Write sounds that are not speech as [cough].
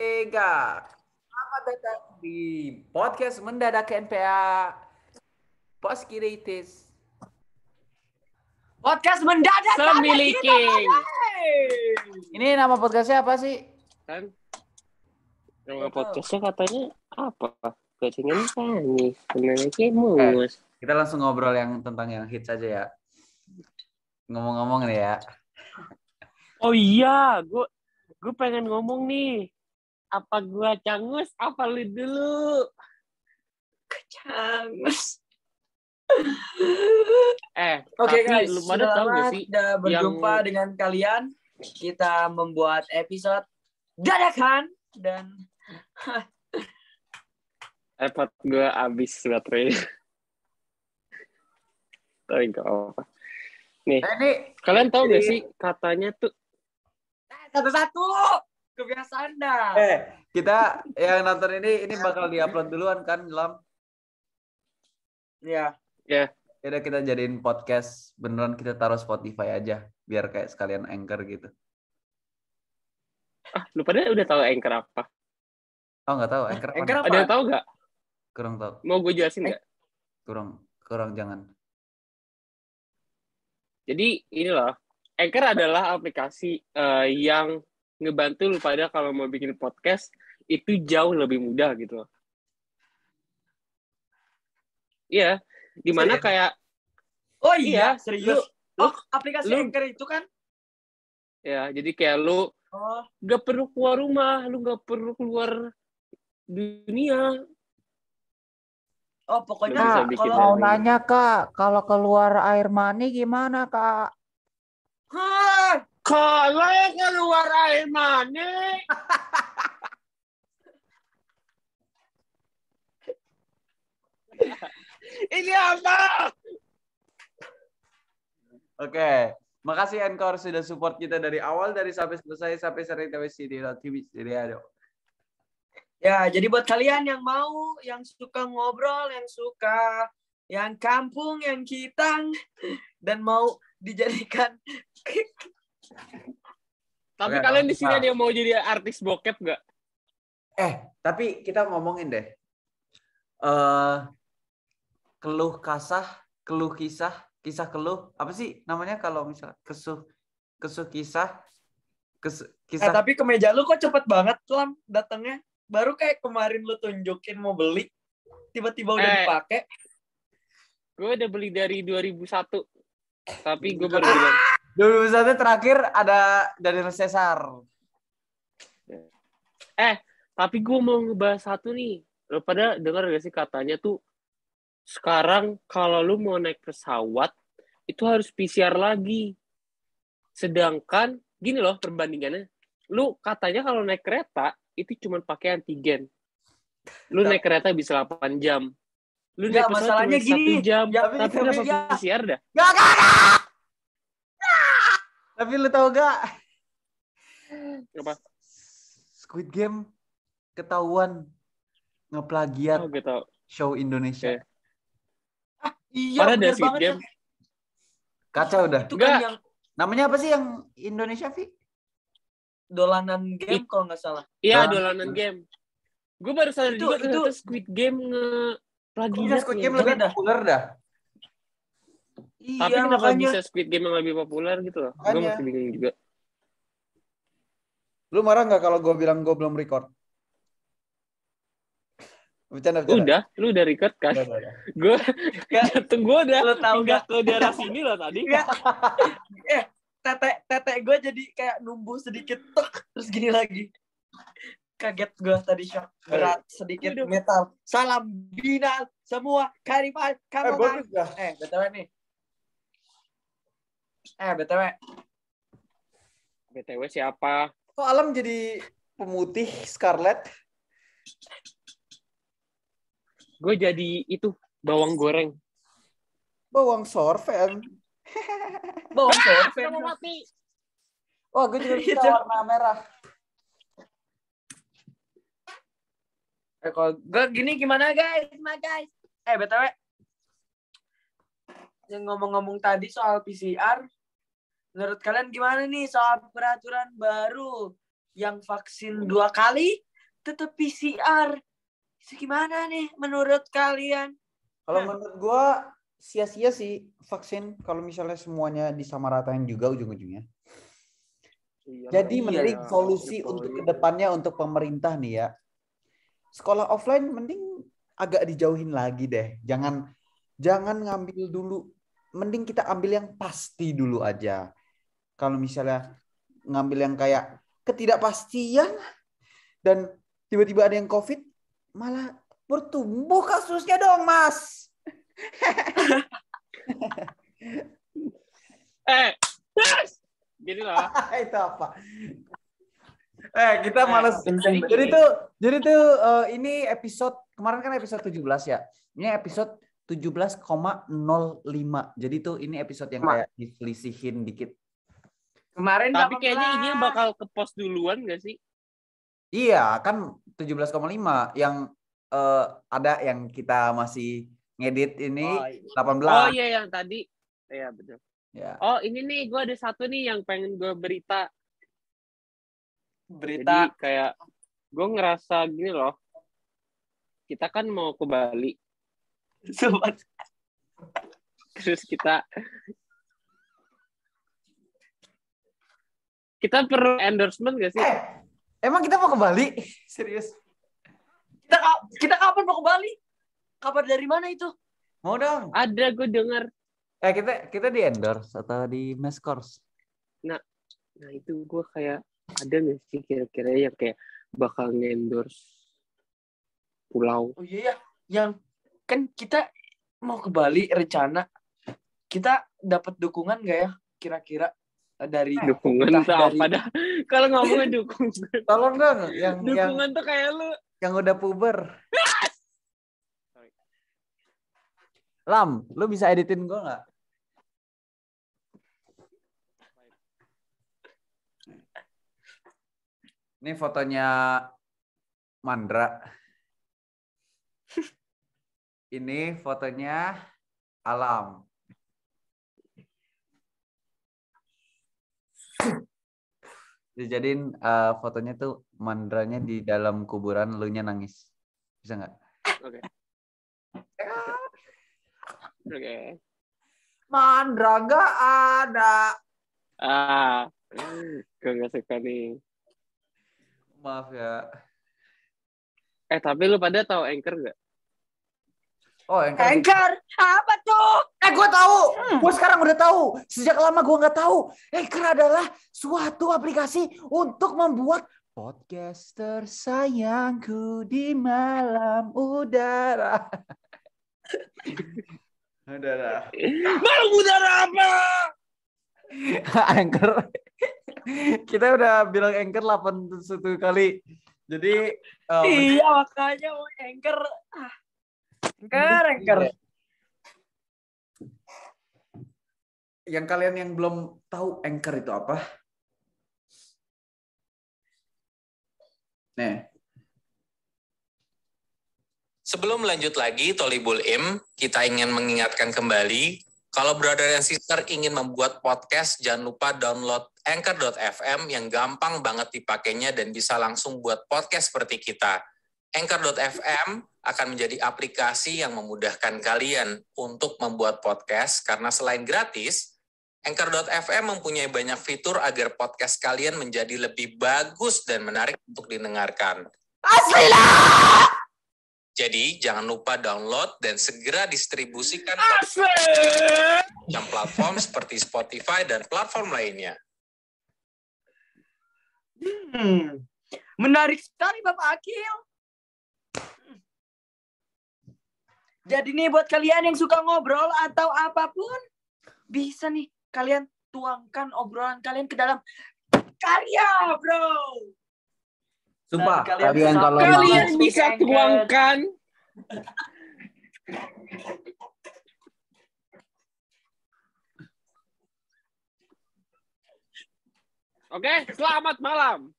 Ega. Selamat datang di podcast mendadak NPA Poskiritis. Podcast mendadak. Semiliki. Ini nama podcastnya apa sih? Kan? Nama podcastnya katanya apa? Kucingan tangis. Sebenarnya mus. Kita langsung ngobrol yang tentang yang hits aja ya. Ngomong-ngomong nih ya. Oh iya, gue gue pengen ngomong nih. Apa gua cangus? Apa lu dulu? Cangus. Eh, Oke tapi guys, lu pada tahu gak selamat sih? sudah berjumpa yang- dengan kalian. Kita membuat episode dadakan dan [laughs] iPad gue habis baterai. [laughs] Tapi gak apa. Nih, ini kalian tahu gak sih katanya tuh Eh, satu-satu kebiasaan dah. eh kita yang nonton ini ini bakal diupload duluan kan, Lam? Ya, Ya udah kita jadiin podcast beneran kita taruh Spotify aja biar kayak sekalian anchor gitu. ah lu pada udah tahu anchor apa? Oh nggak tahu anchor, Anchor apa? Ada yang tahu gak? Kurang tahu. Mau gue jelasin nggak? Kurang kurang jangan. Jadi ini loh, Anchor adalah aplikasi eh, yang ngebantu lu pada kalau mau bikin podcast itu jauh lebih mudah gitu loh. Iya, di mana Serius? kayak Oh Iya, iya, serius. lu- oh, aplikasi lu- Anchor itu kan? ya jadi kayak lu Oh, gak perlu keluar rumah, lu gak perlu keluar dunia. oh pokoknya bisa Kak, bikin kalau mau nanya kak, kalau keluar air mani gimana kak? Kalau keluar air mani, ini apa? Oke, makasih Encore sudah support kita dari awal dari sampai selesai sampai sering TV jadi aduh. Ya, jadi buat kalian yang mau, yang suka ngobrol, yang suka yang kampung, yang kitang, dan mau dijadikan [laughs] Tapi Oke, kalian di sini ada yang mau jadi artis bokep gak? Eh, tapi kita ngomongin deh. Eh keluh kasah, keluh kisah, kisah keluh, apa sih namanya kalau misal kesuh kesuh kisah, kes, Eh, kisah tapi kemeja lu kok cepet banget, Lam, datangnya. Baru kayak kemarin lu tunjukin mau beli, tiba-tiba udah Eh. dipakai. Gue udah beli dari 2001. Tapi gue baru bilang, 2021 terakhir ada dari Cesar. tapi gue mau ngebahas satu nih. Lo pada dengar gak sih katanya tuh sekarang kalau lu mau naik pesawat itu harus PCR lagi. Sedangkan gini loh perbandingannya. Lu katanya kalau naik kereta itu cuma pakai antigen. Lu naik kereta bisa 8 jam. Lu Nggak, naik pesawat masalahnya cuma gini, satu jam. ya, tapi kenapa ya. PCR dah? Gak, gak, gak! Tapi lu tau gak? Apa? Squid Game ketahuan ngeplagiat Oh, gitu. show Indonesia. Oke. Iya, Parah bener Squid banget. Game. Kan. Kacau dah. Itu kan yang Namanya apa sih yang Indonesia, Vi? dolanan game kalau nggak salah. Iya, Nah. dolanan game. Gue baru sadar Itu- juga itu- Squid Game nge Kok bisa plagiat. Squid ya. Game lebih dah. populer dah. Iya, Tapi kenapa makanya. bisa Squid Game yang lebih populer gitu loh? Gue masih bingung juga. Lu marah nggak kalau gue bilang gue belum record? Bercanda, bercanda. Udah, lu udah record kan? Gue jantung gue udah Lo tau pindah ke daerah sini loh tadi. [laughs] Eh, tete tete gue jadi kayak numbuh sedikit tek terus gini lagi. Kaget gue tadi shock berat sedikit Aduh. metal. Salam bina semua karifan Eh, kamu bagus dah. Eh, btw nih. Eh, btw. BTW siapa? Kok Alam jadi pemutih Scarlet? Gue jadi itu bawang goreng. Bawang sorven. [laughs] Bawang sorven. Mau mati. Wah, gue juga bisa [laughs] warna merah. Eh, kalau gue gini gimana guys? Gimana guys? Eh, btw. Yang ngomong-ngomong tadi soal PCR, menurut kalian gimana nih soal peraturan baru yang vaksin dua kali tetap PCR. Itu gimana nih menurut kalian? Kalau menurut gua sia-sia sih vaksin kalau misalnya semuanya disamaratain juga ujung-ujungnya. Iya, Jadi iya, mending ya, solusi Jokowi. untuk ke depannya untuk pemerintah nih ya. Sekolah offline mending agak dijauhin lagi deh. Jangan jangan ngambil dulu. Mending kita ambil yang pasti dulu aja. Kalau misalnya ngambil yang kayak ketidakpastian dan tiba-tiba ada yang COVID, malah bertumbuh kasusnya dong, Mas. [laughs] Eh, yes! Gini loh. [laughs] Itu apa? Eh, kita males Kenceng. Jadi tuh, jadi tuh eh, ini episode kemarin kan episode 17 ya. Ini episode 17,05. Jadi tuh ini episode yang kayak diselisihin dikit. Kemarin Tapi kayaknya ini yang 18. bakal ke post duluan gak sih? Iya, kan 17,5 yang eh, ada yang kita masih ngedit ini Oh, iya. 18. Oh iya yang tadi. Iya betul. Ya. Oh ini nih gue ada satu nih yang pengen gue berita. berita Jadi kayak gue ngerasa gini loh. Kita kan mau ke Bali. sobat Terus kita kita perlu endorsement gak sih? Eh, emang kita mau ke Bali? Serius? kita kita kapan mau ke Bali? Kabar dari mana itu? Mau dong. Ada gue dengar. Eh, kita kita di endorse atau di Mescors? Nah itu gue kayak ada gak sih kira-kira yang kayak bakal nge-endorse pulau. Oh iya ya, yang kan kita mau ke Bali rencana kita dapat dukungan gak ya kira-kira dari Dukungan tuh dari- apa dah? [laughs] Kalau ngomongin dukungan, Tolong dong yang yang dukungan tuh kayak lu. yang udah puber. Lam, lu bisa editin gue nggak? Ini fotonya Mandra. [laughs] Ini fotonya Alam. Dijadiin eh, fotonya tuh Mandranya di dalam kuburan, lu nya nangis. Bisa nggak? Oke. Oke. Mandra nggak ada. Ah, gue gak suka nih. Maaf ya. Eh tapi lu pada tahu anchor gak? Oh, Anchor. Anchor apa tuh? Eh, gue tahu. Gue sekarang udah tahu. Sejak lama gue nggak tahu. Anchor adalah suatu aplikasi untuk membuat podcaster sayangku di malam udara. [laughs] udara. Malam udara apa? [laughs] Anchor. Kita udah bilang Anchor 81 kali. Jadi um, Iya makanya mau anchor. Ah. Anchor, anchor. yang kalian yang belum tahu Anchor itu apa? Nih, Sebelum lanjut lagi, Tolibul Im, kita ingin mengingatkan kembali, kalau brother dan sister ingin membuat podcast, jangan lupa download Anchor.fm yang gampang banget dipakainya dan bisa langsung buat podcast seperti kita. Anchor.fm akan menjadi aplikasi yang memudahkan kalian untuk membuat podcast karena selain gratis, Anchor.fm mempunyai banyak fitur agar podcast kalian menjadi lebih bagus dan menarik untuk didengarkan. asli lah. Jadi jangan lupa download dan segera distribusikan ke platform seperti Spotify dan platform lainnya. Hmm. Menarik sekali Bapak Akil. Jadi nih buat kalian yang suka ngobrol atau apa pun, bisa nih kalian tuangkan obrolan kalian ke dalam karya, bro. Sumpah, Dan kalian kalian bisa- kalau Kalian bisa tuangkan. Oke, selamat malam.